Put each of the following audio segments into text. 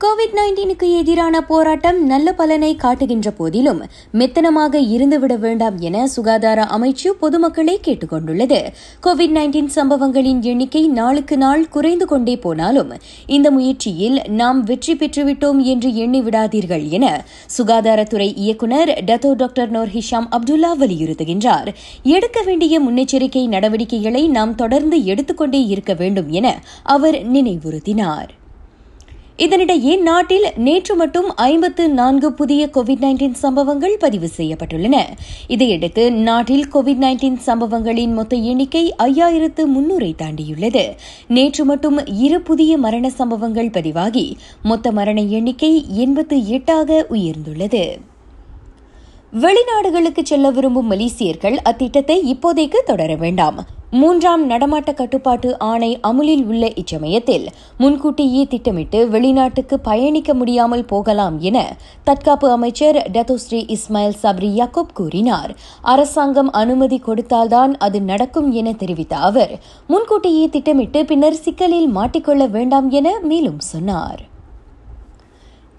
Covid நைன்டீனுக்கு எதிரான போராட்டம் நல்ல பலனை காட்டுகின்ற போதிலும் மெத்தனமாக இருந்துவிட வேண்டாம் என சுகாதார அமைச்சு பொதுமக்களை கேட்டுக் கொண்டுள்ளது கோவிட் நைன்டீன் சம்பவங்களின் எண்ணிக்கை நாளுக்கு நாள் குறைந்து கொண்டே போனாலும் இந்த முயற்சியில் நாம் வெற்றி பெற்றுவிட்டோம் என்று எண்ணி விடாதீர்கள் என சுகாதாரத்துறை இயக்குநர் Dato doctor Noor Hisham Abdullah வலியுறுத்துகின்றார். எடுக்க வேண்டிய முன்னெச்சரிக்கை நடவடிக்கைகளை நாம் தொடர்ந்து எடுத்துக்கொண்டே இருக்க வேண்டும் என அவர் நினைவுறுத்தினார். இதனிடையே நாட்டில் நேற்று மட்டும் ஐம்பத்து நான்கு புதிய கோவிட் நைன்டீன் சம்பவங்கள் பதிவு செய்யப்பட்டுள்ளன. இதையடுத்து நாட்டில் கோவிட் நைன்டீன் சம்பவங்களின் மொத்த எண்ணிக்கை ஐயாயிரத்து முன்னூரை தாண்டியுள்ளது. நேற்று மட்டும் இரு புதிய மரண சம்பவங்கள் பதிவாகி மொத்த மரண எண்ணிக்கை எண்பத்து எட்டாக உயர்ந்துள்ளது. வெளிநாடுகளுக்கு செல்ல விரும்பும் மலேசியர்கள் அத்திட்டத்தை இப்போதைக்கு தொடர வேண்டாம். மூன்றாம் நடமாட்ட கட்டுப்பாட்டு ஆணை அமுலில் உள்ள இச்சமயத்தில் முன்கூட்டியே திட்டமிட்டு வெளிநாட்டுக்கு பயணிக்க முடியாமல் போகலாம் என தற்காப்பு அமைச்சர் டத்தோஸ்ரீ இஸ்மாயில் சப்ரி யாக்கூப் கூறினார். அரசாங்கம் அனுமதி கொடுத்தால்தான் அது நடக்கும் என தெரிவித்த அவர் முன்கூட்டியே திட்டமிட்டு பின்னர் சிக்கலில் மாட்டிக்கொள்ள வேண்டாம் என மேலும் சொன்னார்.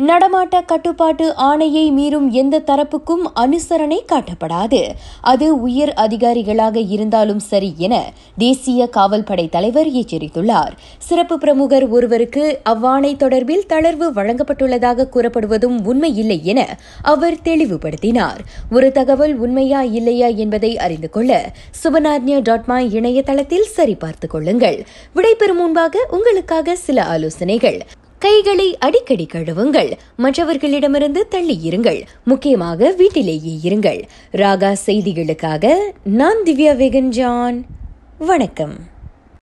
நடமாட்ட கட்டுப்பாட்டு ஆணையை மீறும் எந்த தரப்புக்கும் அனுசரணை காட்டப்படாது. அது உயர் அதிகாரிகளாக இருந்தாலும் சரி என தேசிய காவல்படை தலைவர் எச்சரித்துள்ளார். சிறப்பு பிரமுகர் ஒருவருக்கு அவ்வாணை தொடர்பில் தளர்வு வழங்கப்பட்டுள்ளதாக கூறப்படுவதும் உண்மையில்லை என அவர் தெளிவுபடுத்தினார். ஒரு தகவல் உண்மையா இல்லையா என்பதை அறிந்து கொள்ள சுபநாத்யா டாட் மை இணையதளத்தில் சரிபார்த்துக் கொள்ளுங்கள். விடைபெறும் முன்பாக உங்களுக்காக சில ஆலோசனைகள். கைகளை அடிக்கடி கழுவுங்கள். மற்றவர்களிடமிருந்து தள்ளி இருங்கள் முக்கியமாக வீட்டிலேயே இருங்கள். ராகா செய்திகளுக்காக நான் திவ்யா வேகன் ஜான் வணக்கம்.